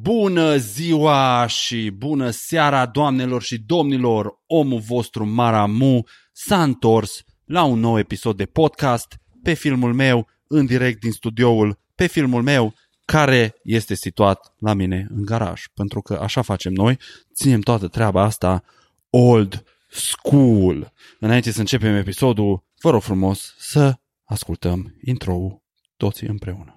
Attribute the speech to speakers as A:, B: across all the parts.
A: Bună ziua și bună seara, doamnelor și domnilor! Omul vostru Maramu s-a întors la un nou episod de podcast pe filmul meu, în direct din studioul, pe filmul meu, care este situat la mine în garaj. Pentru că așa facem noi, ținem toată treaba asta old school. Înainte să începem episodul, vă rog frumos să ascultăm intro-ul toții împreună.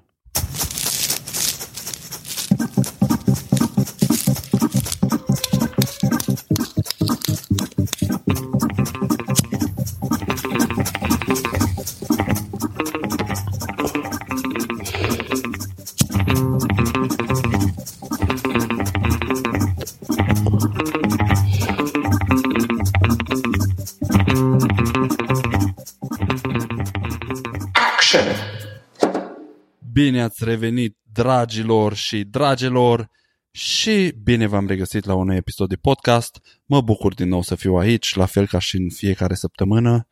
A: Bine ați revenit, dragilor și dragelor, și bine v-am regăsit la un nou episod de podcast. Mă bucur din nou să fiu aici, la fel ca și în fiecare săptămână,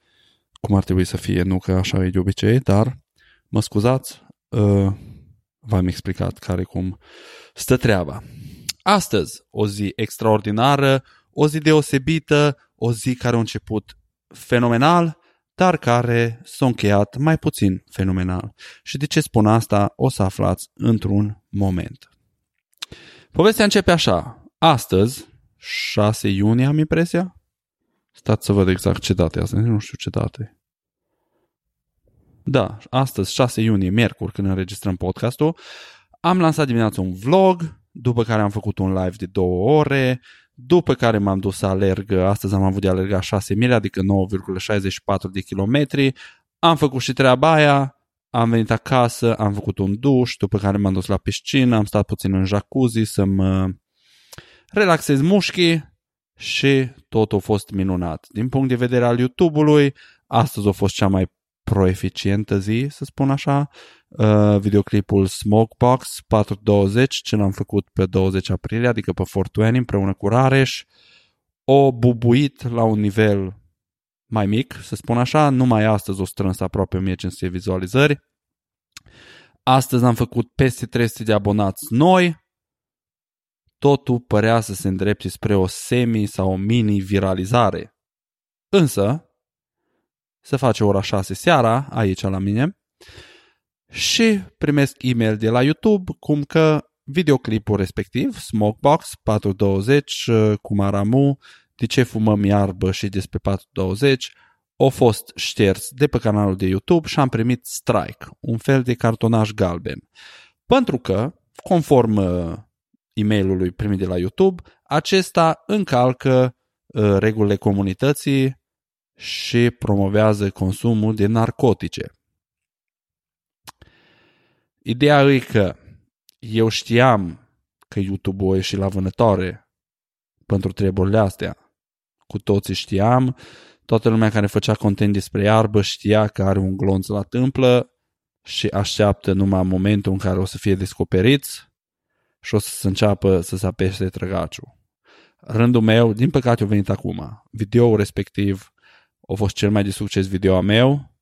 A: cum ar trebui să fie, nu că așa e de obicei, dar mă scuzați, uh, v-am explicat care cum stă treaba. Astăzi, o zi extraordinară, o zi deosebită, o zi care a început fenomenal, dar care s-a încheiat mai puțin fenomenal. Și de ce spun asta o să aflați într-un moment. Povestea începe așa. Astăzi, 6 iunie am impresia? Stați să văd exact ce date asta, nu știu ce date. Da, astăzi, 6 iunie, miercuri, când înregistrăm podcastul, am lansat dimineața un vlog, după care am făcut un live de două ore, după care m-am dus să alerg, astăzi am avut de alergat 6 mile, adică 9,64 de kilometri, am făcut și treaba aia, am venit acasă, am făcut un duș, după care m-am dus la piscină, am stat puțin în jacuzzi să mă relaxez mușchii și totul a fost minunat. Din punct de vedere al YouTube-ului, astăzi a fost cea mai proeficientă zi, să spun așa. Uh, videoclipul Smokebox 420, ce l-am făcut pe 20 aprilie, adică pe 420 împreună cu Rareș, o bubuit la un nivel mai mic, să spun așa, numai astăzi o strâns aproape 1500 vizualizări. Astăzi am făcut peste 300 de abonați noi. Totul părea să se îndrepte spre o semi sau o mini viralizare. Însă, se face ora 6 seara aici la mine și primesc e-mail de la YouTube cum că videoclipul respectiv, Smokebox 420 cu Maramu, de ce fumăm iarbă și despre 420, au fost șters de pe canalul de YouTube și am primit strike, un fel de cartonaj galben. Pentru că, conform uh, e-mailului primit de la YouTube, acesta încalcă uh, regulile comunității și promovează consumul de narcotice. Ideea e că eu știam că YouTube-ul a ieșit la vânătoare pentru treburile astea. Cu toții știam, toată lumea care făcea content despre iarbă știa că are un glonț la tâmplă și așteaptă numai momentul în care o să fie descoperiți și o să se înceapă să se apește trăgaciul. Rândul meu, din păcate, a venit acum. Videoul respectiv a fost cel mai de succes video a meu.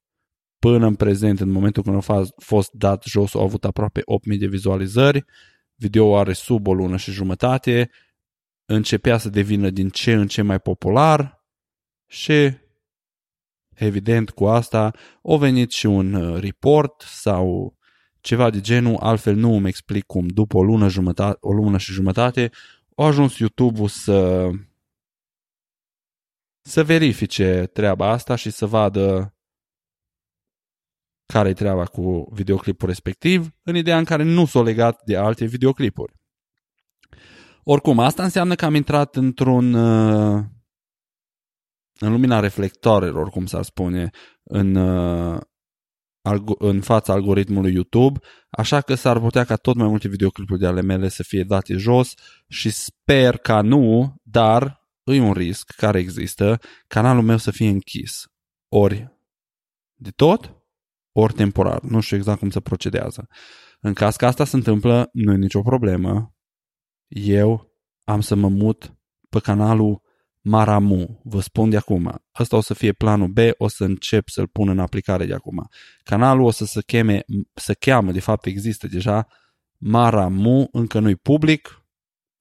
A: Până în prezent, în momentul când a fost dat jos, au avut aproape 8.000 de vizualizări. Video are sub o lună și jumătate. Începea să devină din ce în ce mai popular și evident cu asta a venit și un report sau ceva de genul, altfel nu îmi explic cum după o lună, jumătate, o lună și jumătate a ajuns YouTube-ul să să verifice treaba asta și să vadă care e treaba cu videoclipul respectiv, în ideea în care nu s-o legat de alte videoclipuri. Oricum, asta înseamnă că am intrat într-un uh, în lumina reflectoarelor, cum s-ar spune, în, uh, în fața algoritmului YouTube, așa că s-ar putea ca tot mai multe videoclipuri de ale mele să fie date jos și sper ca nu, dar e un risc care există, canalul meu să fie închis. Ori de tot, ori temporar. Nu știu exact cum se procedează. În caz că asta se întâmplă, nu e nicio problemă. Eu am să mă mut pe canalul Maramu. Vă spun de acum. Ăsta o să fie planul B, o să încep să-l pun în aplicare de acum. Canalul o să se cheme, să cheamă, de fapt există deja, Maramu încă nu-i public,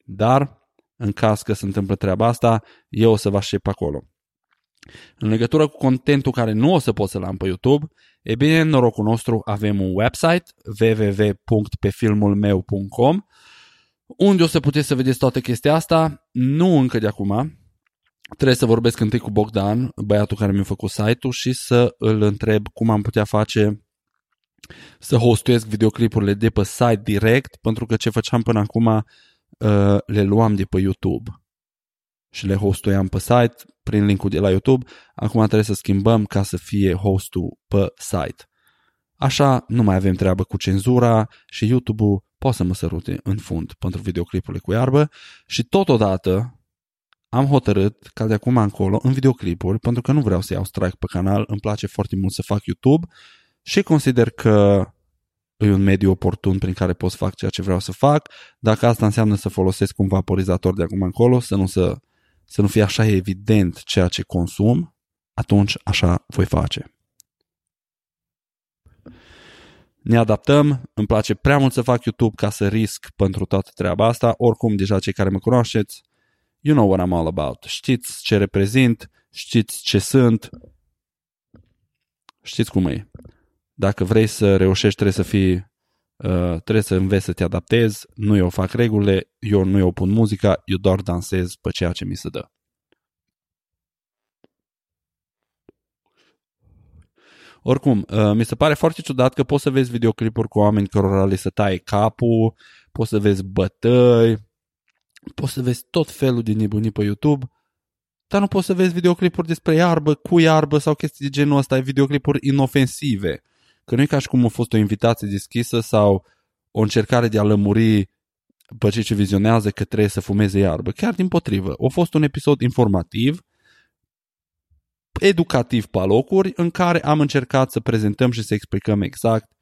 A: dar în caz că se întâmplă treaba asta, eu o să vă aștept acolo. În legătură cu contentul care nu o să pot să-l am pe YouTube, e bine, în norocul nostru avem un website www.pefilmulmeu.com unde o să puteți să vedeți toată chestia asta, nu încă de acum, trebuie să vorbesc întâi cu Bogdan, băiatul care mi-a făcut site-ul și să îl întreb cum am putea face să hostuiesc videoclipurile de pe site direct, pentru că ce făceam până acum uh, le luam de pe YouTube și le hostuiam pe site prin linkul de la YouTube. Acum trebuie să schimbăm ca să fie hostul pe site. Așa nu mai avem treabă cu cenzura și YouTube-ul poate să mă sărute în fund pentru videoclipurile cu iarbă și totodată am hotărât ca de acum încolo în videoclipuri, pentru că nu vreau să iau strike pe canal, îmi place foarte mult să fac YouTube și consider că e un mediu oportun prin care pot să fac ceea ce vreau să fac. Dacă asta înseamnă să folosesc un vaporizator de acum încolo, să nu, să, să nu fie așa evident ceea ce consum, atunci așa voi face. Ne adaptăm, îmi place prea mult să fac YouTube ca să risc pentru toată treaba asta. Oricum, deja cei care mă cunoașteți, you know what I'm all about. Știți ce reprezint, știți ce sunt, știți cum e. Dacă vrei să reușești, trebuie să fii, uh, trebuie să înveți să te adaptezi. Nu eu fac regulile, eu nu eu pun muzica, eu doar dansez pe ceea ce mi se dă. Oricum, uh, mi se pare foarte ciudat că poți să vezi videoclipuri cu oameni cărora le să taie capul, poți să vezi bătăi, poți să vezi tot felul de nebunii pe YouTube, dar nu poți să vezi videoclipuri despre iarbă, cu iarbă sau chestii de genul ăsta, videoclipuri inofensive. Că nu e ca și cum a fost o invitație deschisă sau o încercare de a lămuri pe cei ce vizionează că trebuie să fumeze iarbă. Chiar din potrivă. A fost un episod informativ, educativ pe locuri, în care am încercat să prezentăm și să explicăm exact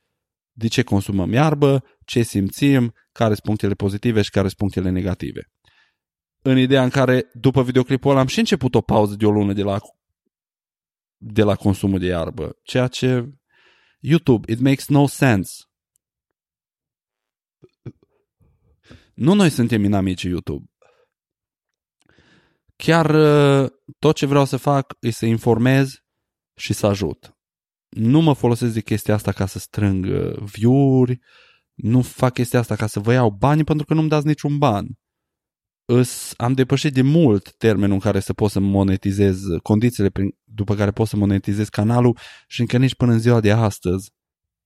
A: de ce consumăm iarbă, ce simțim, care sunt punctele pozitive și care sunt punctele negative. În ideea în care, după videoclipul ăla, am și început o pauză de o lună de la, de la consumul de iarbă, ceea ce YouTube, it makes no sense. Nu noi suntem inamicii YouTube. Chiar uh, tot ce vreau să fac e să informez și să ajut. Nu mă folosesc de chestia asta ca să strâng uh, view-uri, nu fac chestia asta ca să vă iau bani pentru că nu-mi dați niciun ban. Îs, am depășit de mult termenul în care să pot să monetizez condițiile prin, după care pot să monetizez canalul și încă nici până în ziua de astăzi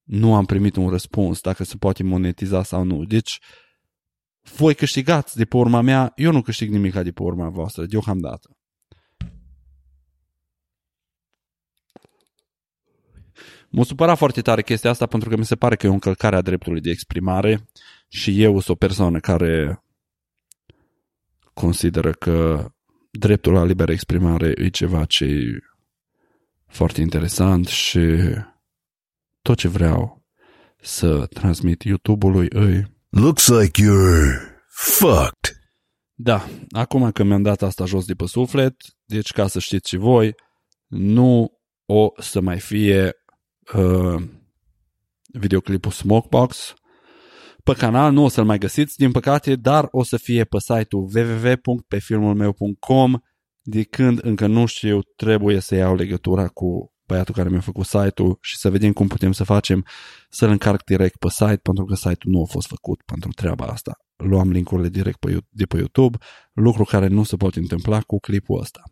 A: nu am primit un răspuns dacă se poate monetiza sau nu. Deci, voi câștigați de pe urma mea, eu nu câștig nimic de pe urma voastră, deocamdată. M-a supărat foarte tare chestia asta pentru că mi se pare că e o încălcare a dreptului de exprimare și eu sunt o persoană care consideră că dreptul la liberă exprimare e ceva ce e foarte interesant și tot ce vreau să transmit YouTube-ului îi...
B: Looks like you're fucked.
A: Da, acum că mi-am dat asta jos de pe suflet, deci ca să știți și voi, nu o să mai fie uh, videoclipul Smokebox. Pe canal nu o să-l mai găsiți, din păcate, dar o să fie pe site-ul www.pefilmulmeu.com de când încă nu știu, trebuie să iau legătura cu băiatul care mi-a făcut site-ul și să vedem cum putem să facem să-l încarc direct pe site, pentru că site-ul nu a fost făcut pentru treaba asta. Luam linkurile direct pe, de pe YouTube, lucru care nu se poate întâmpla cu clipul ăsta.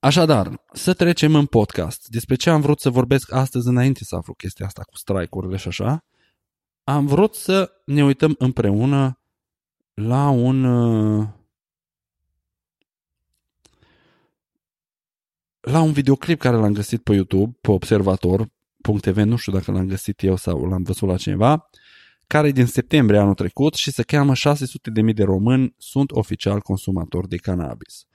A: Așadar, să trecem în podcast. Despre ce am vrut să vorbesc astăzi înainte să aflu chestia asta cu strike-urile și așa, am vrut să ne uităm împreună la un uh, la un videoclip care l-am găsit pe YouTube, pe observator.tv, nu știu dacă l-am găsit eu sau l-am văzut la cineva, care e din septembrie anul trecut și se cheamă 600.000 de români sunt oficial consumatori de cannabis.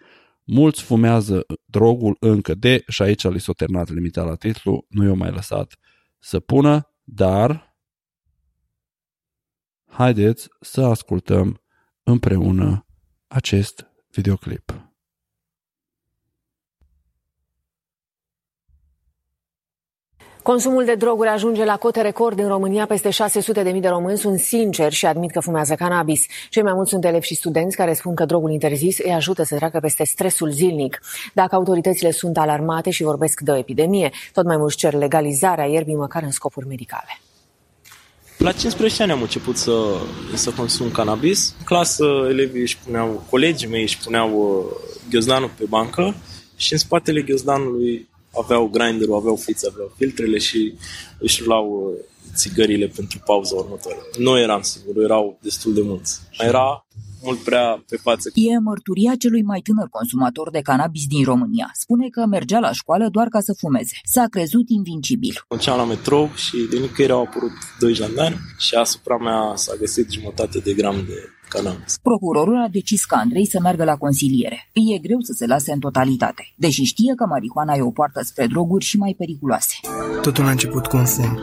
A: Mulți fumează drogul încă de, și aici li s-o terminat limitat la titlu, nu i-o mai lăsat să pună, dar haideți să ascultăm împreună acest videoclip.
C: Consumul de droguri ajunge la cote record în România. Peste 600 de mii de români sunt sinceri și admit că fumează cannabis. Cei mai mulți sunt elevi și studenți care spun că drogul interzis îi ajută să treacă peste stresul zilnic. Dacă autoritățile sunt alarmate și vorbesc de o epidemie, tot mai mulți cer legalizarea ierbii măcar în scopuri medicale.
D: La 15 ani am început să, să consum cannabis. În clasă, elevii își puneau, colegii mei își puneau uh, ghiozdanul pe bancă și în spatele ghiozdanului aveau grinderul, aveau fițe, aveau filtrele și își luau uh, țigările pentru pauza următoare. Nu eram sigur, erau destul de mulți. Era mult prea pe față.
E: E mărturia celui mai tânăr consumator de cannabis din România. Spune că mergea la școală doar ca să fumeze. S-a crezut invincibil.
D: Mergeam la metrou și de nicăieri au apărut doi jandani și asupra mea s-a găsit jumătate de gram de cannabis.
E: Procurorul a decis ca Andrei să meargă la consiliere. Îi e greu să se lase în totalitate, deși știe că marihuana e o poartă spre droguri și mai periculoase.
F: Totul a început cu un fum.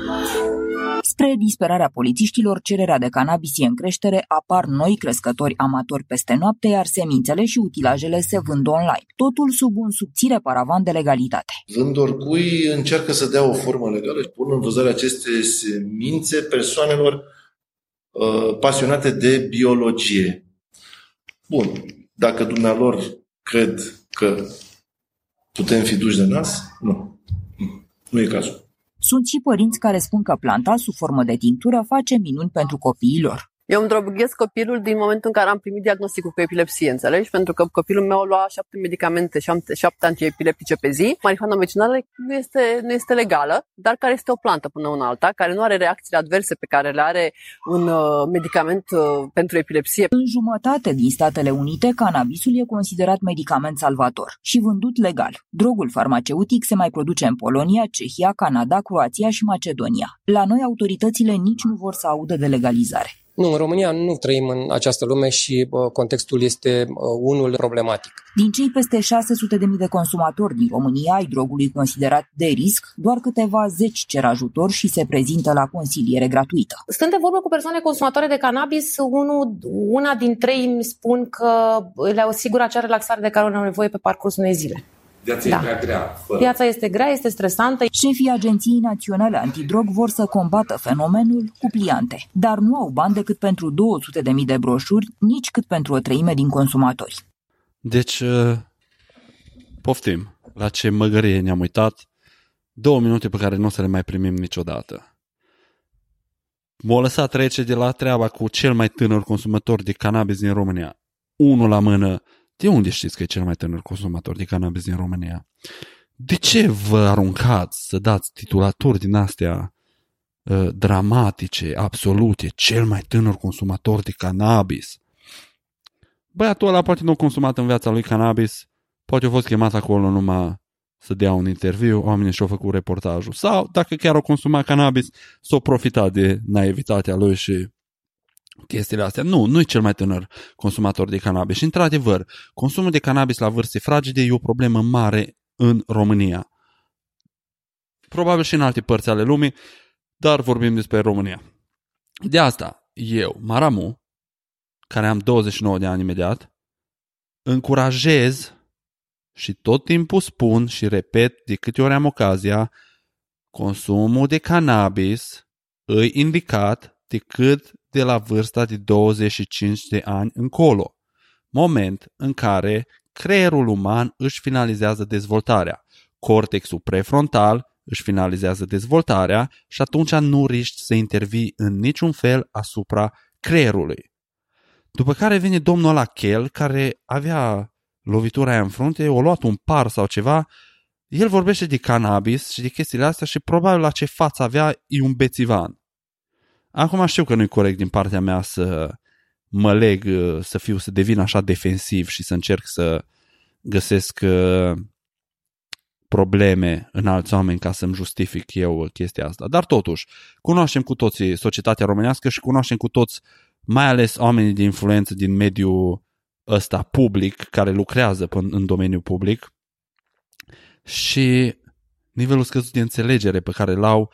E: Spre disperarea polițiștilor, cererea de cannabis e în creștere, apar noi crescători amatori peste noapte, iar semințele și utilajele se vând online. Totul sub un subțire paravan de legalitate.
G: Vândorcui încearcă să dea o formă legală și pun în vânzare aceste semințe persoanelor uh, pasionate de biologie. Bun, dacă dumnealor cred că putem fi duși de nas, nu. Nu e cazul.
E: Sunt și părinți care spun că planta, sub formă de tinctură, face minuni pentru copiii lor.
H: Eu îmi droghez copilul din momentul în care am primit diagnosticul cu epilepsie, înțelegi? Pentru că copilul meu lua șapte medicamente, șapte, șapte antiepileptice pe zi. Marihuana medicinală nu este, nu este legală, dar care este o plantă până una alta, care nu are reacțiile adverse pe care le are un uh, medicament uh, pentru epilepsie.
E: În jumătate din Statele Unite, cannabisul e considerat medicament salvator și vândut legal. Drogul farmaceutic se mai produce în Polonia, Cehia, Canada, Croația și Macedonia. La noi, autoritățile nici nu vor să audă de legalizare.
I: Nu, în România nu trăim în această lume și uh, contextul este uh, unul problematic.
E: Din cei peste 600.000 de, de consumatori din România ai drogului considerat de risc, doar câteva zeci cer ajutor și se prezintă la consiliere gratuită.
C: Stând de vorbă cu persoane consumatoare de cannabis, unul, una din trei îmi spun că le asigură acea relaxare de care au nevoie pe parcursul unei zile.
J: Viața da. e prea grea. Fără.
C: Viața este grea, este stresantă.
E: Șefii Agenției Naționale Antidrog vor să combată fenomenul cu pliante, dar nu au bani decât pentru 200.000 de broșuri, nici cât pentru o treime din consumatori.
A: Deci, uh, poftim, la ce măgărie ne-am uitat, două minute pe care nu o să le mai primim niciodată. M-a lăsat trece de la treaba cu cel mai tânăr consumator de cannabis din România. Unul la mână, de unde știți că e cel mai tânăr consumator de cannabis din România? De ce vă aruncați să dați titulaturi din astea uh, dramatice, absolute, cel mai tânăr consumator de cannabis? Băiatul ăla poate nu a consumat în viața lui cannabis, poate a fost chemat acolo numai să dea un interviu, oamenii și-au făcut reportajul. Sau, dacă chiar au consumat cannabis, s-au profitat de naivitatea lui și chestiile astea. Nu, nu e cel mai tânăr consumator de cannabis. Și, într-adevăr, consumul de cannabis la vârste fragede e o problemă mare în România. Probabil și în alte părți ale lumii, dar vorbim despre România. De asta, eu, Maramu, care am 29 de ani imediat, încurajez și tot timpul spun și repet de câte ori am ocazia, consumul de cannabis îi indicat decât de la vârsta de 25 de ani încolo, moment în care creierul uman își finalizează dezvoltarea. Cortexul prefrontal își finalizează dezvoltarea și atunci nu riști să intervii în niciun fel asupra creierului. După care vine domnul ăla Kel, care avea lovitura aia în frunte, o luat un par sau ceva, el vorbește de cannabis și de chestiile astea și probabil la ce față avea e un bețivan. Acum știu că nu e corect din partea mea să mă leg, uh, să fiu, să devin așa defensiv și să încerc să găsesc uh, probleme în alți oameni ca să-mi justific eu chestia asta. Dar totuși, cunoaștem cu toții societatea românească și cunoaștem cu toți, mai ales oamenii de influență din mediul ăsta public, care lucrează în domeniul public și nivelul scăzut de înțelegere pe care l-au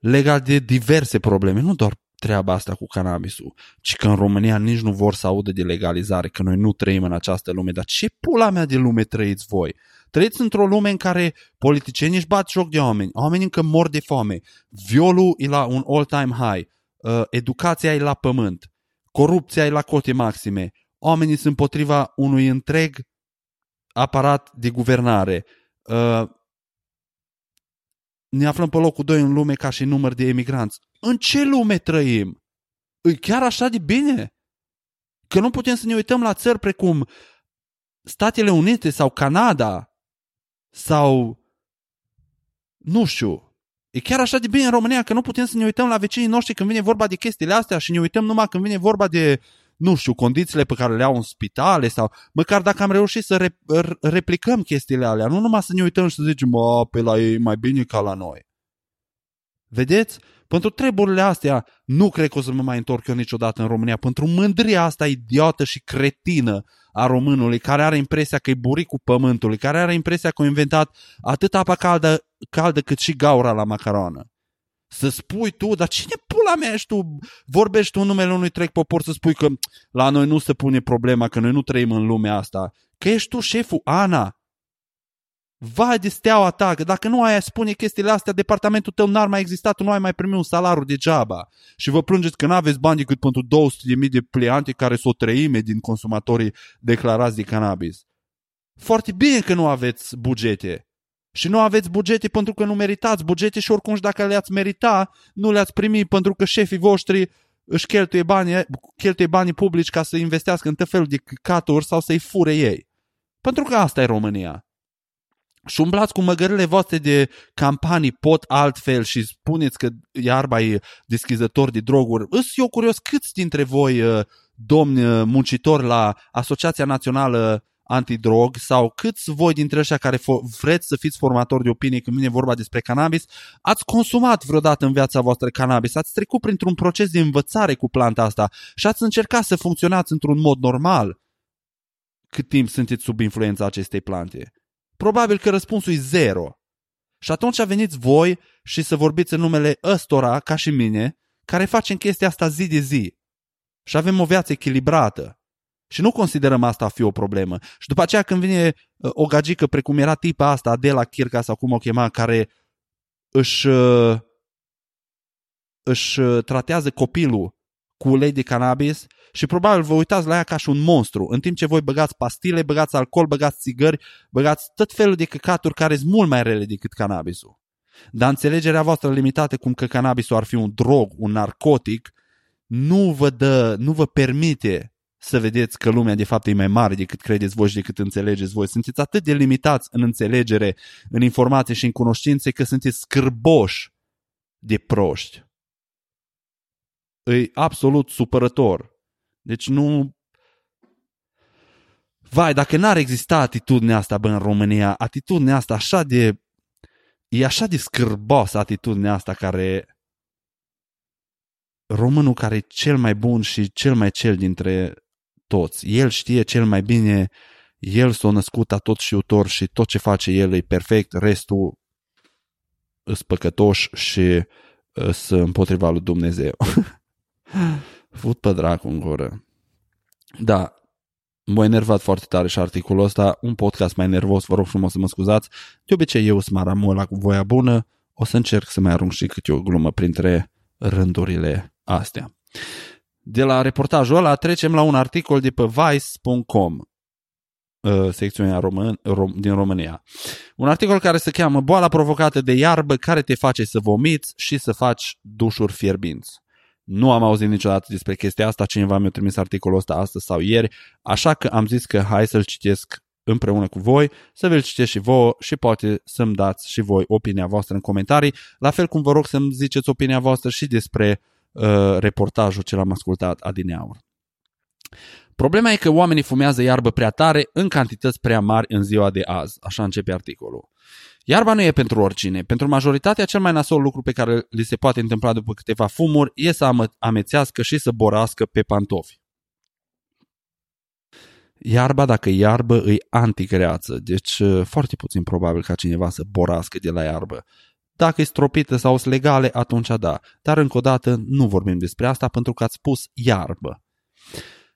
A: legat de diverse probleme, nu doar treaba asta cu cannabisul, ci că în România nici nu vor să audă de legalizare, că noi nu trăim în această lume. Dar ce pula mea de lume trăiți voi? Trăiți într-o lume în care politicienii își bat joc de oameni, oamenii încă mor de foame, violul e la un all-time high, uh, educația e la pământ, corupția e la cote maxime, oamenii sunt împotriva unui întreg aparat de guvernare. Uh, ne aflăm pe locul 2 în lume ca și număr de emigranți. În ce lume trăim? E chiar așa de bine? Că nu putem să ne uităm la țări precum Statele Unite sau Canada sau nu știu, e chiar așa de bine în România că nu putem să ne uităm la vecinii noștri când vine vorba de chestiile astea și ne uităm numai când vine vorba de, nu știu, condițiile pe care le au în spitale sau măcar dacă am reușit să re- replicăm chestiile alea, nu numai să ne uităm și să zicem, mă, pe la ei mai bine ca la noi. Vedeți? Pentru treburile astea nu cred că o să mă mai întorc eu niciodată în România. Pentru mândria asta idiotă și cretină a românului, care are impresia că e buricul pământului, care are impresia că a inventat atât apa caldă, caldă cât și gaura la macaronă. Să spui tu, dar cine pula mea ești tu? Vorbești tu în numele unui trec popor să spui că la noi nu se pune problema, că noi nu trăim în lumea asta. Că ești tu șeful Ana, Vai de steaua ta, că dacă nu ai spune chestiile astea, departamentul tău n-ar mai exista, tu nu ai mai primi un salariu degeaba. Și vă plângeți că nu aveți bani decât pentru 200.000 de pliante care sunt o treime din consumatorii declarați de cannabis. Foarte bine că nu aveți bugete. Și nu aveți bugete pentru că nu meritați bugete și oricum și dacă le-ați merita, nu le-ați primi pentru că șefii voștri își cheltuie banii, cheltuie banii publici ca să investească în tot felul de căcaturi sau să-i fure ei. Pentru că asta e România și umblați cu măgările voastre de campanii pot altfel și spuneți că iarba e deschizător de droguri. Îs eu curios câți dintre voi, uh, domni uh, muncitori la Asociația Națională antidrog sau câți voi dintre ăștia care vreți să fiți formatori de opinie când vine vorba despre cannabis, ați consumat vreodată în viața voastră cannabis, ați trecut printr-un proces de învățare cu planta asta și ați încercat să funcționați într-un mod normal cât timp sunteți sub influența acestei plante. Probabil că răspunsul e zero. Și atunci veniți voi și să vorbiți în numele ăstora, ca și mine, care facem chestia asta zi de zi. Și avem o viață echilibrată. Și nu considerăm asta a fi o problemă. Și după aceea când vine uh, o gagică precum era tipa asta, Adela Kirka sau cum o chema, care își, uh, își uh, tratează copilul cu ulei de cannabis și probabil vă uitați la ea ca și un monstru, în timp ce voi băgați pastile, băgați alcool, băgați țigări, băgați tot felul de căcaturi care sunt mult mai rele decât cannabisul. Dar înțelegerea voastră limitată cum că cannabisul ar fi un drog, un narcotic, nu vă, dă, nu vă permite să vedeți că lumea de fapt e mai mare decât credeți voi și decât înțelegeți voi. Sunteți atât de limitați în înțelegere, în informație și în cunoștințe că sunteți scârboși de proști. E absolut supărător. Deci nu... Vai, dacă n-ar exista atitudinea asta, bă, în România, atitudinea asta așa de... E așa de scârbos atitudinea asta care... Românul care e cel mai bun și cel mai cel dintre toți. El știe cel mai bine, el s-a născut tot știutor și tot ce face el e perfect, restul îs păcătoși și îs împotriva lui Dumnezeu. Fut pe dracu în gură. Da, m-a enervat foarte tare și articolul ăsta, un podcast mai nervos, vă rog frumos să mă scuzați. De obicei eu sunt maramola cu voia bună, o să încerc să mai arunc și câte o glumă printre rândurile astea. De la reportajul ăla trecem la un articol de pe vice.com uh, secțiunea român, rom, din România. Un articol care se cheamă Boala provocată de iarbă care te face să vomiți și să faci dușuri fierbinți. Nu am auzit niciodată despre chestia asta, cineva mi-a trimis articolul ăsta astăzi sau ieri, așa că am zis că hai să-l citesc împreună cu voi, să vi-l citesc și voi și poate să-mi dați și voi opinia voastră în comentarii, la fel cum vă rog să-mi ziceți opinia voastră și despre uh, reportajul ce l-am ascultat adineaur. Problema e că oamenii fumează iarbă prea tare în cantități prea mari în ziua de azi, așa începe articolul. Iarba nu e pentru oricine. Pentru majoritatea, cel mai nasol lucru pe care li se poate întâmpla după câteva fumuri e să amețească și să borască pe pantofi. Iarba, dacă e iarbă, e antigreață, deci uh, foarte puțin probabil ca cineva să borască de la iarbă. Dacă e stropită sau sunt legale, atunci da. Dar încă o dată nu vorbim despre asta pentru că ați spus iarbă.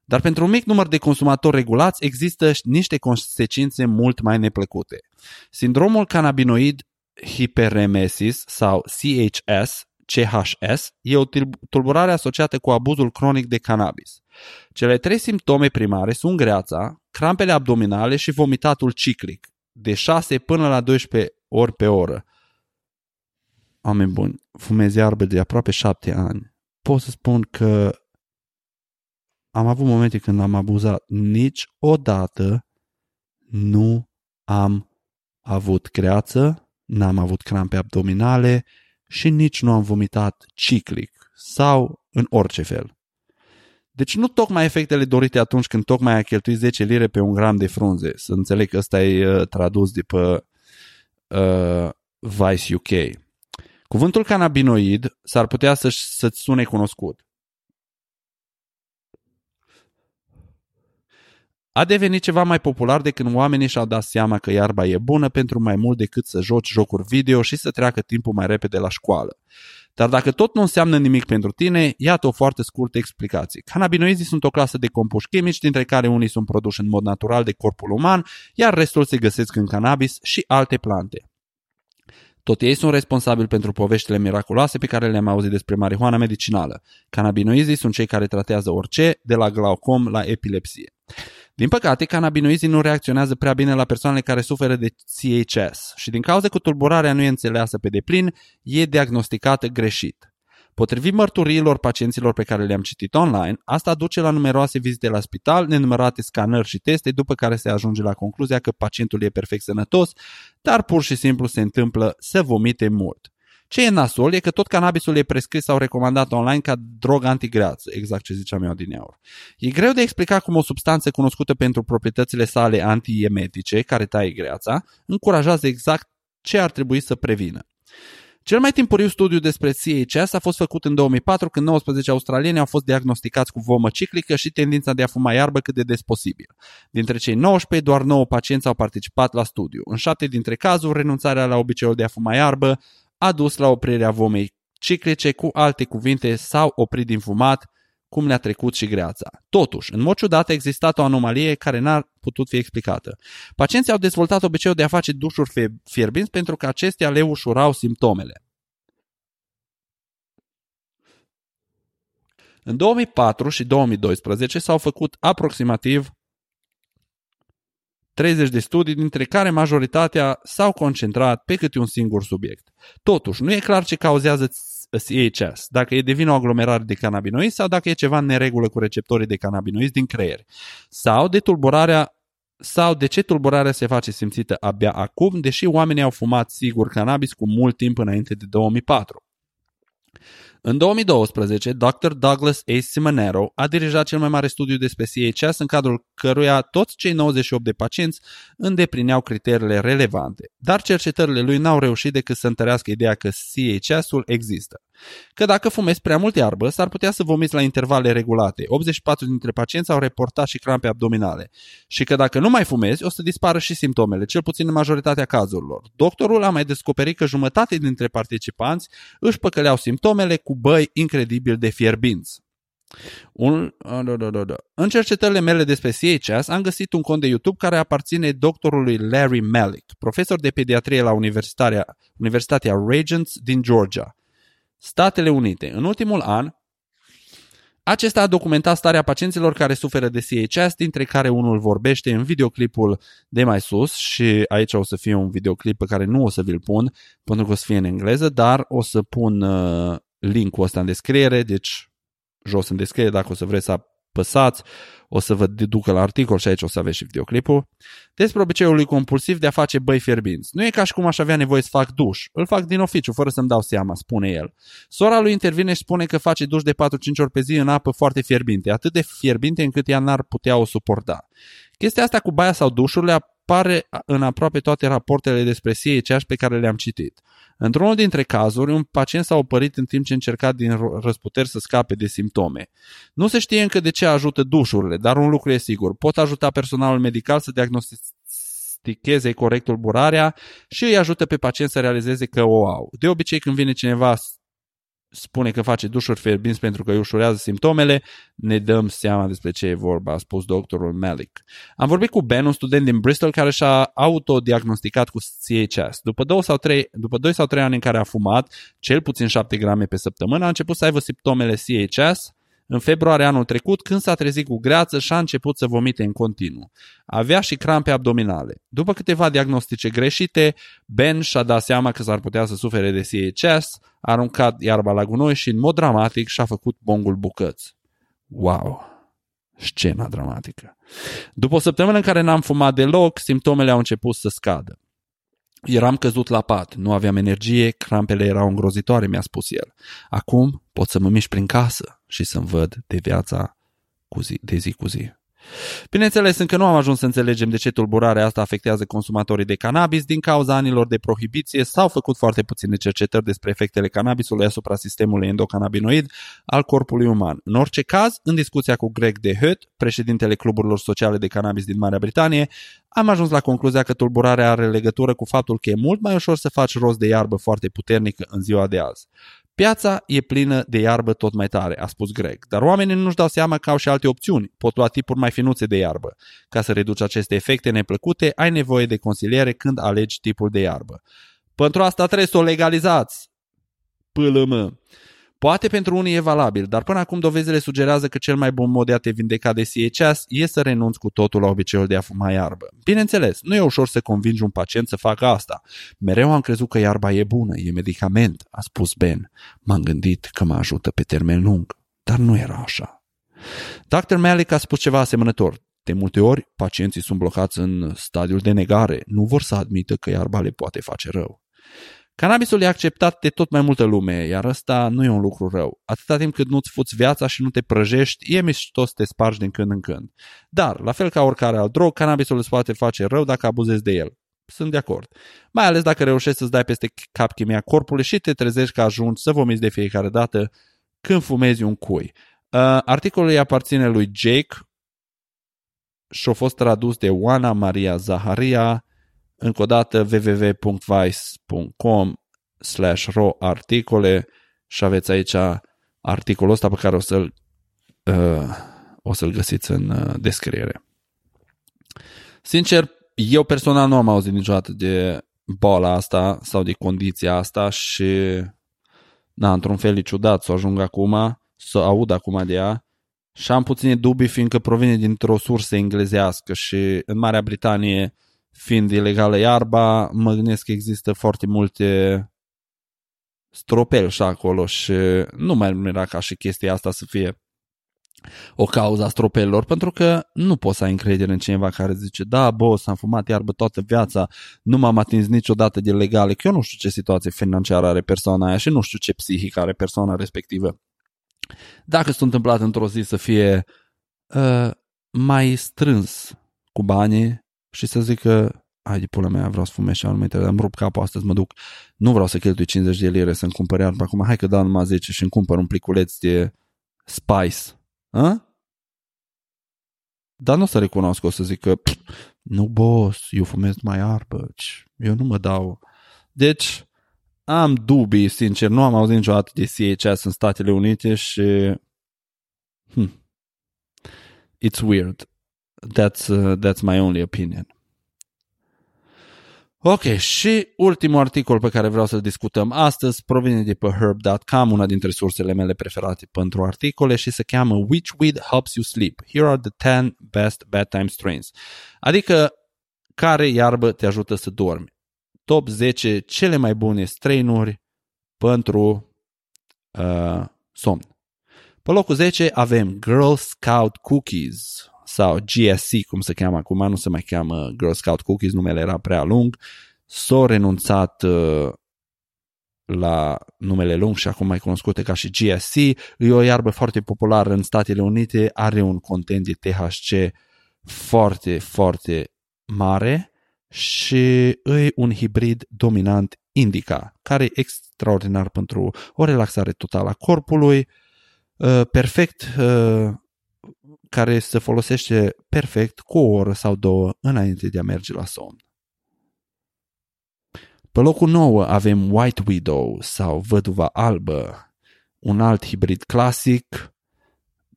A: Dar pentru un mic număr de consumatori regulați există niște consecințe mult mai neplăcute. Sindromul cannabinoid hiperemesis sau CHS, CHS e o tulburare asociată cu abuzul cronic de cannabis. Cele trei simptome primare sunt greața, crampele abdominale și vomitatul ciclic, de 6 până la 12 ori pe oră. Oameni buni, fumez iarbă de aproape 7 ani. Pot să spun că am avut momente când am abuzat. Niciodată nu am avut greață, n-am avut crampe abdominale și nici nu am vomitat ciclic sau în orice fel. Deci nu tocmai efectele dorite atunci când tocmai ai cheltuit 10 lire pe un gram de frunze. Să înțeleg că ăsta e uh, tradus de pe uh, Vice UK. Cuvântul cannabinoid s-ar putea să, să-ți sune cunoscut. A devenit ceva mai popular de când oamenii și-au dat seama că iarba e bună pentru mai mult decât să joci jocuri video și să treacă timpul mai repede la școală. Dar dacă tot nu înseamnă nimic pentru tine, iată o foarte scurtă explicație. Cannabinoizii sunt o clasă de compuși chimici, dintre care unii sunt produși în mod natural de corpul uman, iar restul se găsesc în cannabis și alte plante. Tot ei sunt responsabili pentru poveștile miraculoase pe care le-am auzit despre marihuana medicinală. Cannabinoizii sunt cei care tratează orice, de la glaucom la epilepsie. Din păcate, cannabinoizii nu reacționează prea bine la persoanele care suferă de CHS și din cauza că tulburarea nu e înțeleasă pe deplin, e diagnosticată greșit. Potrivit mărturiilor pacienților pe care le-am citit online, asta duce la numeroase vizite la spital, nenumărate scanări și teste, după care se ajunge la concluzia că pacientul e perfect sănătos, dar pur și simplu se întâmplă să vomite mult. Ce e nasol e că tot cannabisul e prescris sau recomandat online ca drog antigreață, exact ce ziceam eu din aur. E greu de explicat cum o substanță cunoscută pentru proprietățile sale antiemetice, care taie greața, încurajează exact ce ar trebui să prevină. Cel mai timpuriu studiu despre CHS a fost făcut în 2004 când 19 australieni au fost diagnosticați cu vomă ciclică și tendința de a fuma iarbă cât de des posibil. Dintre cei 19, doar 9 pacienți au participat la studiu. În 7 dintre cazuri, renunțarea la obiceiul de a fuma iarbă a dus la oprirea vomei ciclice, cu alte cuvinte s-au oprit din fumat, cum le-a trecut și greața. Totuși, în mod ciudat, a existat o anomalie care n-a putut fi explicată. Pacienții au dezvoltat obiceiul de a face dușuri fierbinți pentru că acestea le ușurau simptomele. În 2004 și 2012 s-au făcut aproximativ 30 de studii, dintre care majoritatea s-au concentrat pe câte un singur subiect. Totuși, nu e clar ce cauzează CHS, dacă e devine o aglomerare de cannabinoizi sau dacă e ceva în neregulă cu receptorii de cannabinoizi din creier, sau de tulburarea sau de ce tulburarea se face simțită abia acum, deși oamenii au fumat sigur cannabis cu mult timp înainte de 2004. În 2012, Dr. Douglas A. Simonero a dirijat cel mai mare studiu despre CHS în cadrul căruia toți cei 98 de pacienți îndeplineau criteriile relevante, dar cercetările lui n-au reușit decât să întărească ideea că CHS-ul există că dacă fumezi prea mult iarbă, s-ar putea să vomiți la intervale regulate. 84 dintre pacienți au reportat și crampe abdominale. Și că dacă nu mai fumezi, o să dispară și simptomele, cel puțin în majoritatea cazurilor. Doctorul a mai descoperit că jumătate dintre participanți își păcăleau simptomele cu băi incredibil de fierbinți. Un, în cercetările mele despre CHS am găsit un cont de YouTube care aparține doctorului Larry Malik, profesor de pediatrie la Universitatea, Universitatea Regents din Georgia. Statele Unite. În ultimul an, acesta a documentat starea pacienților care suferă de CHS, dintre care unul vorbește în videoclipul de mai sus și aici o să fie un videoclip pe care nu o să vi-l pun pentru că o să fie în engleză, dar o să pun uh, linkul ăsta în descriere, deci jos în descriere dacă o să vreți să apăsați, o să vă deducă la articol și aici o să aveți și videoclipul, despre obiceiul lui compulsiv de a face băi fierbinți. Nu e ca și cum aș avea nevoie să fac duș. Îl fac din oficiu, fără să-mi dau seama, spune el. Sora lui intervine și spune că face duș de 4-5 ori pe zi în apă foarte fierbinte, atât de fierbinte încât ea n-ar putea o suporta. Chestia asta cu baia sau dușurile apare în aproape toate rapoartele despre CHH pe care le-am citit. Într-unul dintre cazuri, un pacient s-a opărit în timp ce încerca din răsputeri să scape de simptome. Nu se știe încă de ce ajută dușurile, dar un lucru e sigur. Pot ajuta personalul medical să diagnosticheze corect tulburarea și îi ajută pe pacient să realizeze că o au. De obicei, când vine cineva spune că face dușuri fierbinți pentru că îi ușurează simptomele, ne dăm seama despre ce e vorba, a spus doctorul Malik. Am vorbit cu Ben, un student din Bristol care și-a autodiagnosticat cu CHS. După 2 sau 3, după 2 sau 3 ani în care a fumat cel puțin 7 grame pe săptămână, a început să aibă simptomele CHS, în februarie anul trecut, când s-a trezit cu greață și a început să vomite în continuu. Avea și crampe abdominale. După câteva diagnostice greșite, Ben și-a dat seama că s-ar putea să sufere de CHS, a aruncat iarba la gunoi și în mod dramatic și-a făcut bongul bucăți. Wow! Scena dramatică. După o săptămână în care n-am fumat deloc, simptomele au început să scadă. Eram căzut la pat, nu aveam energie, crampele erau îngrozitoare, mi-a spus el. Acum pot să mă mișc prin casă și să-mi văd de viața cu zi, de zi cu zi. Bineînțeles, încă nu am ajuns să înțelegem de ce tulburarea asta afectează consumatorii de cannabis. Din cauza anilor de prohibiție s-au făcut foarte puține cercetări despre efectele cannabisului asupra sistemului endocannabinoid al corpului uman. În orice caz, în discuția cu Greg de Hutt, președintele cluburilor sociale de cannabis din Marea Britanie, am ajuns la concluzia că tulburarea are legătură cu faptul că e mult mai ușor să faci rost de iarbă foarte puternică în ziua de azi. Piața e plină de iarbă tot mai tare, a spus Greg, dar oamenii nu-și dau seama că au și alte opțiuni. Pot lua tipuri mai finuțe de iarbă. Ca să reduci aceste efecte neplăcute, ai nevoie de consiliere când alegi tipul de iarbă. Pentru asta trebuie să o legalizați. Pâlămă. Poate pentru unii e valabil, dar până acum dovezile sugerează că cel mai bun mod de a te vindeca de CHS e să renunți cu totul la obiceiul de a fuma iarbă. Bineînțeles, nu e ușor să convingi un pacient să facă asta. Mereu am crezut că iarba e bună, e medicament, a spus Ben. M-am gândit că mă ajută pe termen lung, dar nu era așa. Dr. Malik a spus ceva asemănător. De multe ori, pacienții sunt blocați în stadiul de negare, nu vor să admită că iarba le poate face rău. Cannabisul e acceptat de tot mai multă lume, iar ăsta nu e un lucru rău. Atâta timp cât nu-ți fuți viața și nu te prăjești, e mișto să te spargi din când în când. Dar, la fel ca oricare alt drog, cannabisul îți poate face rău dacă abuzezi de el. Sunt de acord. Mai ales dacă reușești să-ți dai peste cap chimia corpului și te trezești că ajungi să vomiți de fiecare dată când fumezi un cui. Uh, articolul îi aparține lui Jake și a fost tradus de Oana Maria Zaharia, încă o dată www.vice.com slash ro articole și aveți aici articolul ăsta pe care o să-l uh, o să-l găsiți în uh, descriere. Sincer, eu personal nu am auzit niciodată de boala asta sau de condiția asta și na, într-un fel e ciudat să ajung acum, să aud acum de ea și am puține dubii fiindcă provine dintr-o sursă englezească și în Marea Britanie fiind ilegală iarba, mă gândesc că există foarte multe stropel și acolo și nu mai era ca și chestia asta să fie o cauza stropelilor, pentru că nu poți să ai încredere în cineva care zice da, boss, am fumat iarbă toată viața, nu m-am atins niciodată de legale, că eu nu știu ce situație financiară are persoana aia și nu știu ce psihic are persoana respectivă. Dacă s-a întâmplat într-o zi să fie uh, mai strâns cu banii, și să zic că hai de pula mea, vreau să fumez și anumite, am rupt capul astăzi, mă duc, nu vreau să cheltui 50 de lire să-mi cumpăr iar acum, hai că dau numai 10 și îmi cumpăr un pliculeț de Spice. A? Dar nu o să recunosc, o să zic că nu, boss, eu fumez mai arbă, eu nu mă dau. Deci, am dubii, sincer, nu am auzit niciodată de CHS în Statele Unite și hmm, it's weird. That's, uh, that's my only opinion. Ok, și ultimul articol pe care vreau să-l discutăm astăzi provine de pe herb.com, una dintre sursele mele preferate pentru articole și se cheamă Which Weed Helps You Sleep? Here are the 10 Best Bedtime Strains. Adică care iarbă te ajută să dormi. Top 10 cele mai bune strainuri pentru uh, somn. Pe locul 10 avem Girl Scout Cookies, sau GSC, cum se cheamă acum, nu se mai cheamă Girl Scout Cookies, numele era prea lung, s-au renunțat uh, la numele lung și acum mai cunoscute ca și GSC. E o iarbă foarte populară în Statele Unite, are un content de THC foarte, foarte mare și e un hibrid dominant indica, care e extraordinar pentru o relaxare totală a corpului, uh, perfect uh, care se folosește perfect cu o oră sau două înainte de a merge la somn. Pe locul 9 avem White Widow sau Văduva Albă. un alt hibrid clasic,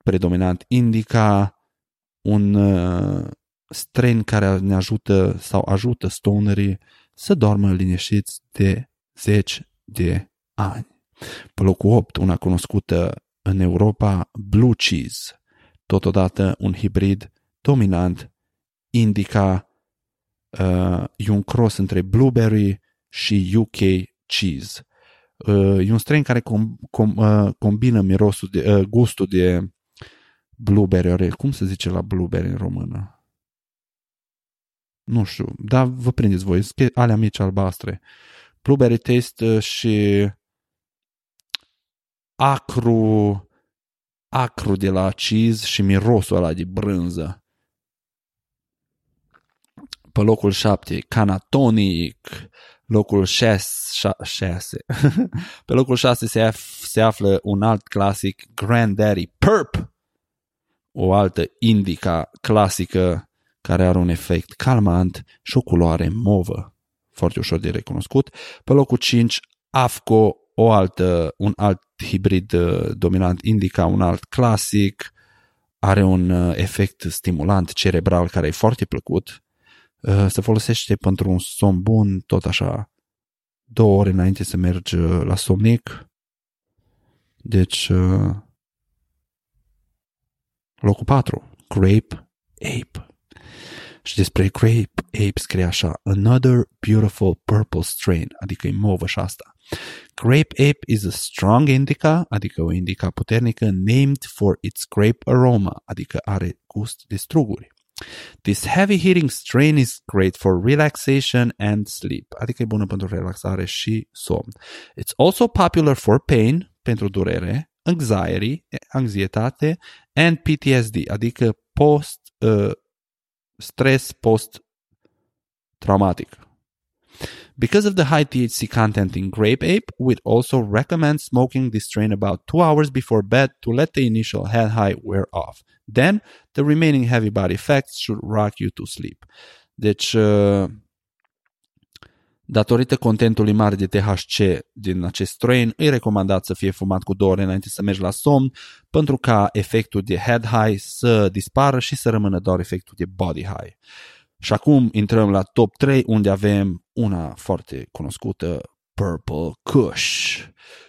A: predominant indica, un uh, strain care ne ajută sau ajută stonerii să doarmă liniștiți de zeci de ani. Pe locul 8, una cunoscută în Europa, Blue Cheese, totodată un hibrid dominant, indica uh, e un cross între blueberry și UK cheese. Uh, e un strain care com, com, uh, combină mirosul de, uh, gustul de blueberry, cum se zice la blueberry în română? Nu știu, dar vă prindeți voi, alea mici albastre. Blueberry taste și acru, acru de la cheese și mirosul ăla de brânză. Pe locul 7, Canatonic, locul 6, 6. Pe locul 6 se, af- se află un alt clasic, Granddaddy Perp, o altă indica clasică care are un efect calmant și o culoare movă, foarte ușor de recunoscut. Pe locul 5, AFCO, o altă, un alt hibrid uh, dominant indica, un alt clasic, are un uh, efect stimulant cerebral care e foarte plăcut. Uh, se folosește pentru un somn bun, tot așa, două ore înainte să mergi la somnic. Deci, locul 4, Grape Ape. Și despre Grape Ape scrie așa, Another beautiful purple strain, adică e movă și asta. Grape Ape is a strong indica, adică o indica puternică, named for its grape aroma, adică are gust de struguri. This heavy hitting strain is great for relaxation and sleep, adică e bună pentru relaxare și somn. It's also popular for pain, pentru durere, anxiety, anxietate, and PTSD, adică post, uh, stres post-traumatic. Because of the high THC content in Grape Ape, we'd also recommend smoking this strain about two hours before bed to let the initial head high wear off. Then, the remaining heavy body effects should rock you to sleep. Deci, uh, datorită contentului mare de THC din acest strain, e recomandat să fie fumat cu două ore înainte să mergi la somn, pentru ca efectul de head high să dispară și să rămână doar efectul de body high. Și acum intrăm la top 3 unde avem una foarte cunoscută, Purple Kush.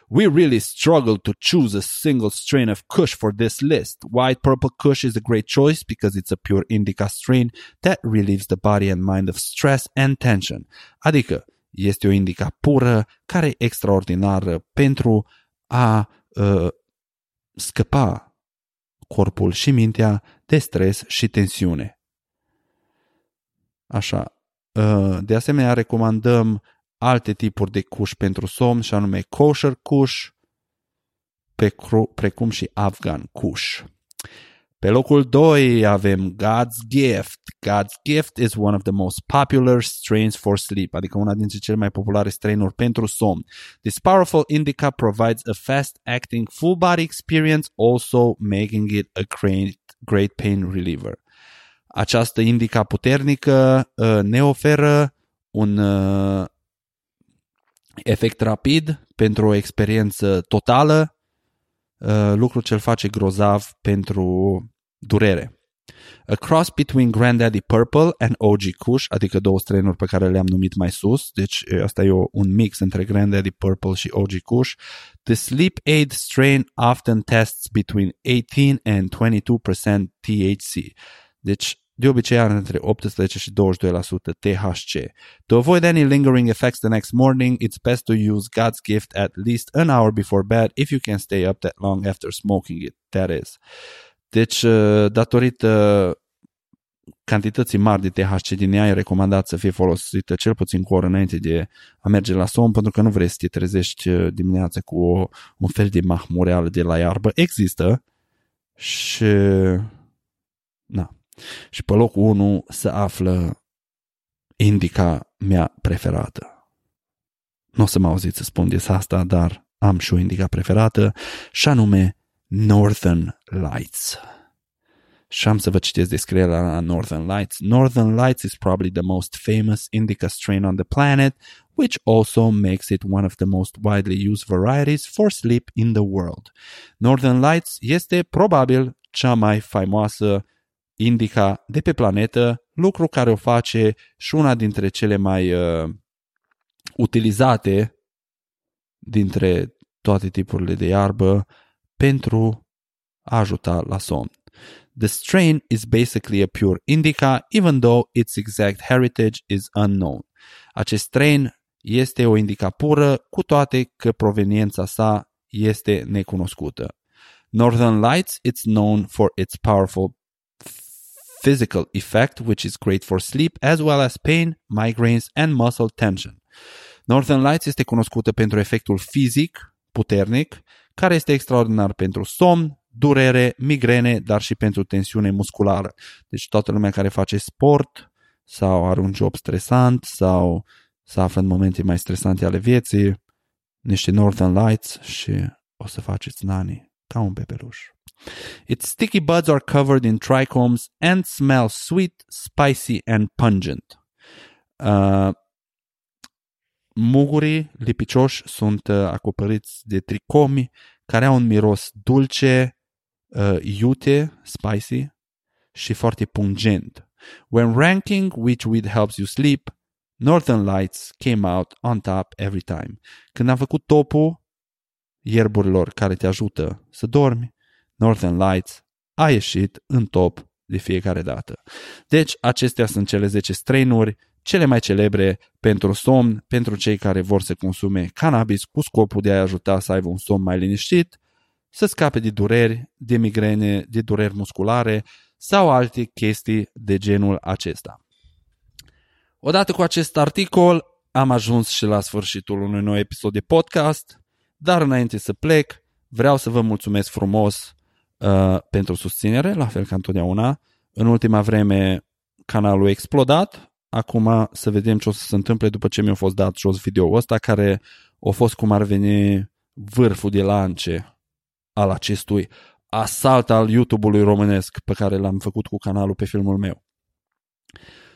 A: We really struggled to choose a single strain of Kush for this list. White Purple Kush is a great choice because it's a pure indica strain that relieves the body and mind of stress and tension. Adică este o indica pură care e extraordinară pentru a uh, scăpa corpul și mintea de stres și tensiune. Așa. Uh, de asemenea, recomandăm alte tipuri de cuș pentru somn, și anume kosher cuș, precum și afgan cuș. Pe locul 2 avem God's Gift. God's Gift is one of the most popular strains for sleep, adică una dintre cele mai populare strainuri pentru somn. This powerful indica provides a fast-acting full body experience, also making it a great, great pain reliever. Această indica puternică uh, ne oferă un uh, efect rapid pentru o experiență totală, uh, lucru ce îl face grozav pentru durere. A cross between Granddaddy Purple and OG Kush, adică două strainuri pe care le-am numit mai sus, deci asta e o, un mix între Granddaddy Purple și OG Kush. The sleep aid strain often tests between 18 and 22% THC. Deci, de obicei are între 18 și 22% THC. To avoid any lingering effects the next morning, it's best to use God's gift at least an hour before bed if you can stay up that long after smoking it, that is. Deci, uh, datorită cantității mari de THC din ea, e recomandat să fie folosită cel puțin cu o oră înainte de a merge la somn, pentru că nu vrei să te trezești uh, dimineața cu o, un fel de mahmureală de la iarbă. Există și... Na, și pe locul 1 se află indica mea preferată. Nu o să mă auziți să spun des asta, dar am și o indica preferată și anume Northern Lights. Și am să vă citesc descrierea la Northern Lights. Northern Lights is probably the most famous indica strain on the planet, which also makes it one of the most widely used varieties for sleep in the world. Northern Lights este probabil cea mai faimoasă indica de pe planetă, lucru care o face și una dintre cele mai uh, utilizate dintre toate tipurile de iarbă pentru a ajuta la somn. The strain is basically a pure indica, even though its exact heritage is unknown. Acest strain este o indica pură, cu toate că proveniența sa este necunoscută. Northern Lights, it's known for its powerful physical effect, which is great for sleep, as well as pain, migraines and muscle tension. Northern Lights este cunoscută pentru efectul fizic puternic, care este extraordinar pentru somn, durere, migrene, dar și pentru tensiune musculară. Deci toată lumea care face sport sau are un job stresant sau se află în momente mai stresante ale vieții, niște Northern Lights și o să faceți nani ca un bebeluș. Its sticky buds are covered in trichomes and smell sweet, spicy and pungent. Uh, mugurii lipicioși sunt uh, acoperiți de tricomi care au un miros dulce, uh, iute, spicy și foarte pungent. When ranking which weed helps you sleep, Northern Lights came out on top every time. Când am făcut topul ierburilor care te ajută să dormi, Northern Lights a ieșit în top de fiecare dată. Deci, acestea sunt cele 10 strainuri cele mai celebre pentru somn, pentru cei care vor să consume cannabis cu scopul de a ajuta să aibă un somn mai liniștit, să scape de dureri, de migrene, de dureri musculare sau alte chestii de genul acesta. Odată cu acest articol am ajuns și la sfârșitul unui nou episod de podcast, dar înainte să plec, vreau să vă mulțumesc frumos uh, pentru susținere, la fel ca întotdeauna. În ultima vreme canalul a explodat, acum să vedem ce o să se întâmple după ce mi-a fost dat jos video ăsta, care a fost cum ar veni vârful de lance al acestui asalt al YouTube-ului românesc pe care l-am făcut cu canalul pe filmul meu.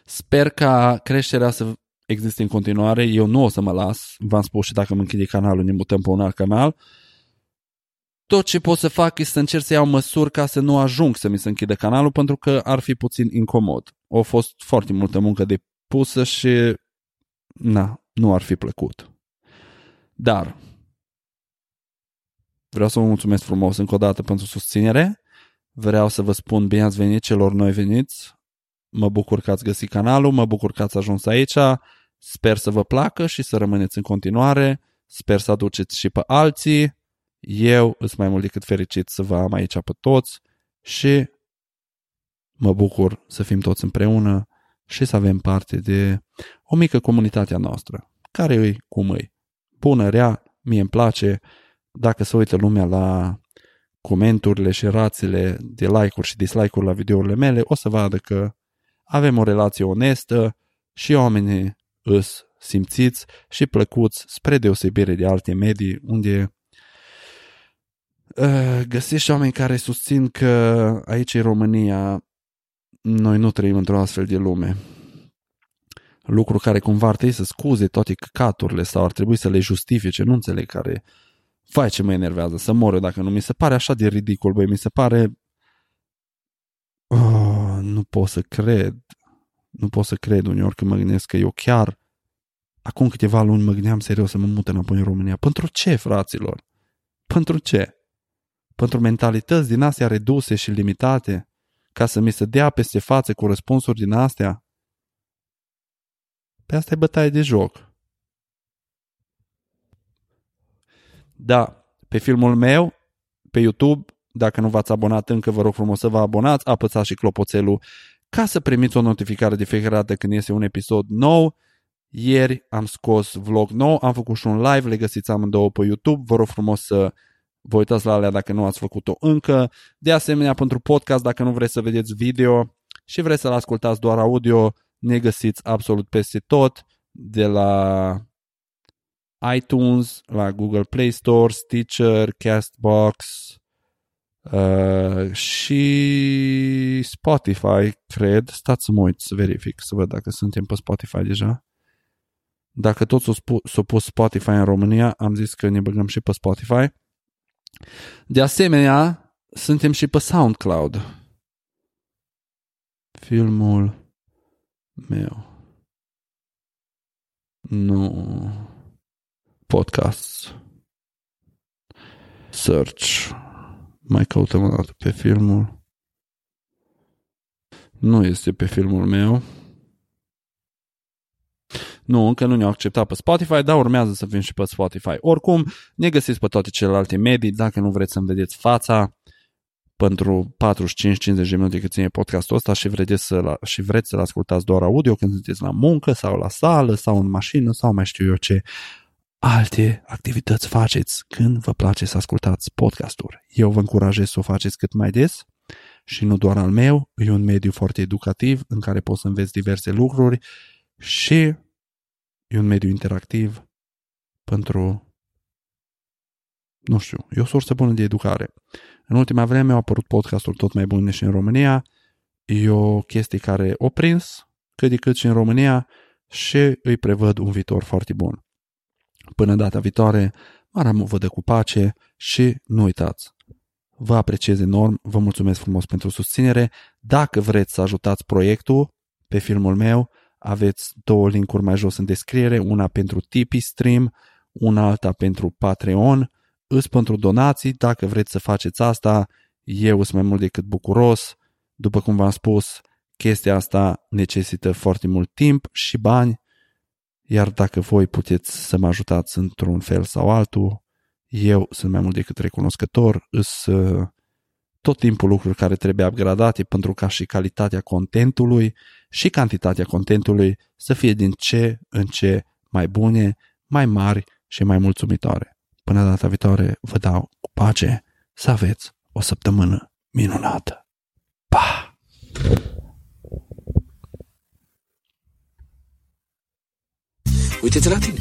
A: Sper ca creșterea să existe în continuare. Eu nu o să mă las. V-am spus și dacă mă închide canalul, ne mutăm pe un alt canal. Tot ce pot să fac este să încerc să iau măsuri ca să nu ajung să mi se închidă canalul, pentru că ar fi puțin incomod. A fost foarte multă muncă de pusă și na, nu ar fi plăcut. Dar vreau să vă mulțumesc frumos încă o dată pentru susținere. Vreau să vă spun bine ați venit celor noi veniți. Mă bucur că ați găsit canalul, mă bucur că ați ajuns aici. Sper să vă placă și să rămâneți în continuare. Sper să aduceți și pe alții. Eu sunt mai mult decât fericit să vă am aici pe toți și mă bucur să fim toți împreună și să avem parte de o mică comunitate a noastră, care îi cum îi. Bună, rea, mie îmi place, dacă se uită lumea la comenturile și rațile de like-uri și dislike-uri la videourile mele, o să vadă că avem o relație onestă și oamenii îs simțiți și plăcuți spre deosebire de alte medii unde uh, găsești oameni care susțin că aici în România noi nu trăim într-o astfel de lume. Lucru care cumva ar trebui să scuze toate căcaturile sau ar trebui să le justifice, nu înțeleg care Fai ce mă enervează, să mor dacă nu. Mi se pare așa de ridicol, băi, mi se pare... Oh, nu pot să cred. Nu pot să cred uneori când mă gândesc că eu chiar acum câteva luni mă gândeam serios să mă mut înapoi în România. Pentru ce, fraților? Pentru ce? Pentru mentalități din astea reduse și limitate? Ca să mi se dea peste față cu răspunsuri din astea? Pe asta e bătaie de joc. Da, pe filmul meu, pe YouTube, dacă nu v-ați abonat încă, vă rog frumos să vă abonați, apăsați și clopoțelul ca să primiți o notificare de fiecare dată când iese un episod nou. Ieri am scos vlog nou, am făcut și un live, le găsiți amândouă pe YouTube, vă rog frumos să vă uitați la alea dacă nu ați făcut-o încă. De asemenea, pentru podcast, dacă nu vreți să vedeți video și vreți să-l ascultați doar audio, ne găsiți absolut peste tot, de la iTunes, la Google Play Store, Stitcher, Castbox uh, și Spotify, cred. Stați să mă uit să verific, să văd dacă suntem pe Spotify deja. Dacă tot s-a, spu- s-a pus Spotify în România, am zis că ne băgăm și pe Spotify. De asemenea, suntem și pe SoundCloud. Filmul meu. Nu. Podcast. Search. Mai căutăm o dată pe filmul. Nu este pe filmul meu. Nu, încă nu ne-au acceptat pe Spotify, dar urmează să fim și pe Spotify. Oricum, ne găsiți pe toate celelalte medii, dacă nu vreți să-mi vedeți fața pentru 45-50 de minute cât ține podcastul ăsta și vreți, să și vreți să-l ascultați doar audio când sunteți la muncă sau la sală sau în mașină sau mai știu eu ce alte activități faceți când vă place să ascultați podcasturi. Eu vă încurajez să o faceți cât mai des și nu doar al meu, e un mediu foarte educativ în care poți să înveți diverse lucruri și e un mediu interactiv pentru nu știu, e o sursă bună de educare. În ultima vreme au apărut podcasturi tot mai bune și în România. E o chestie care o prins cât de cât și în România și îi prevăd un viitor foarte bun. Până data viitoare, Maramu vă dă cu pace și nu uitați. Vă apreciez enorm, vă mulțumesc frumos pentru susținere. Dacă vreți să ajutați proiectul pe filmul meu, aveți două linkuri mai jos în descriere, una pentru Tipeee Stream, una alta pentru Patreon îs pentru donații, dacă vreți să faceți asta, eu sunt mai mult decât bucuros. După cum v-am spus, chestia asta necesită foarte mult timp și bani, iar dacă voi puteți să mă ajutați într-un fel sau altul, eu sunt mai mult decât recunoscător, îs uh, tot timpul lucruri care trebuie upgradate pentru ca și calitatea contentului și cantitatea contentului să fie din ce în ce mai bune, mai mari și mai mulțumitoare. Până data viitoare vă dau cu pace să aveți o săptămână minunată. Pa!
K: Uite-te la tine.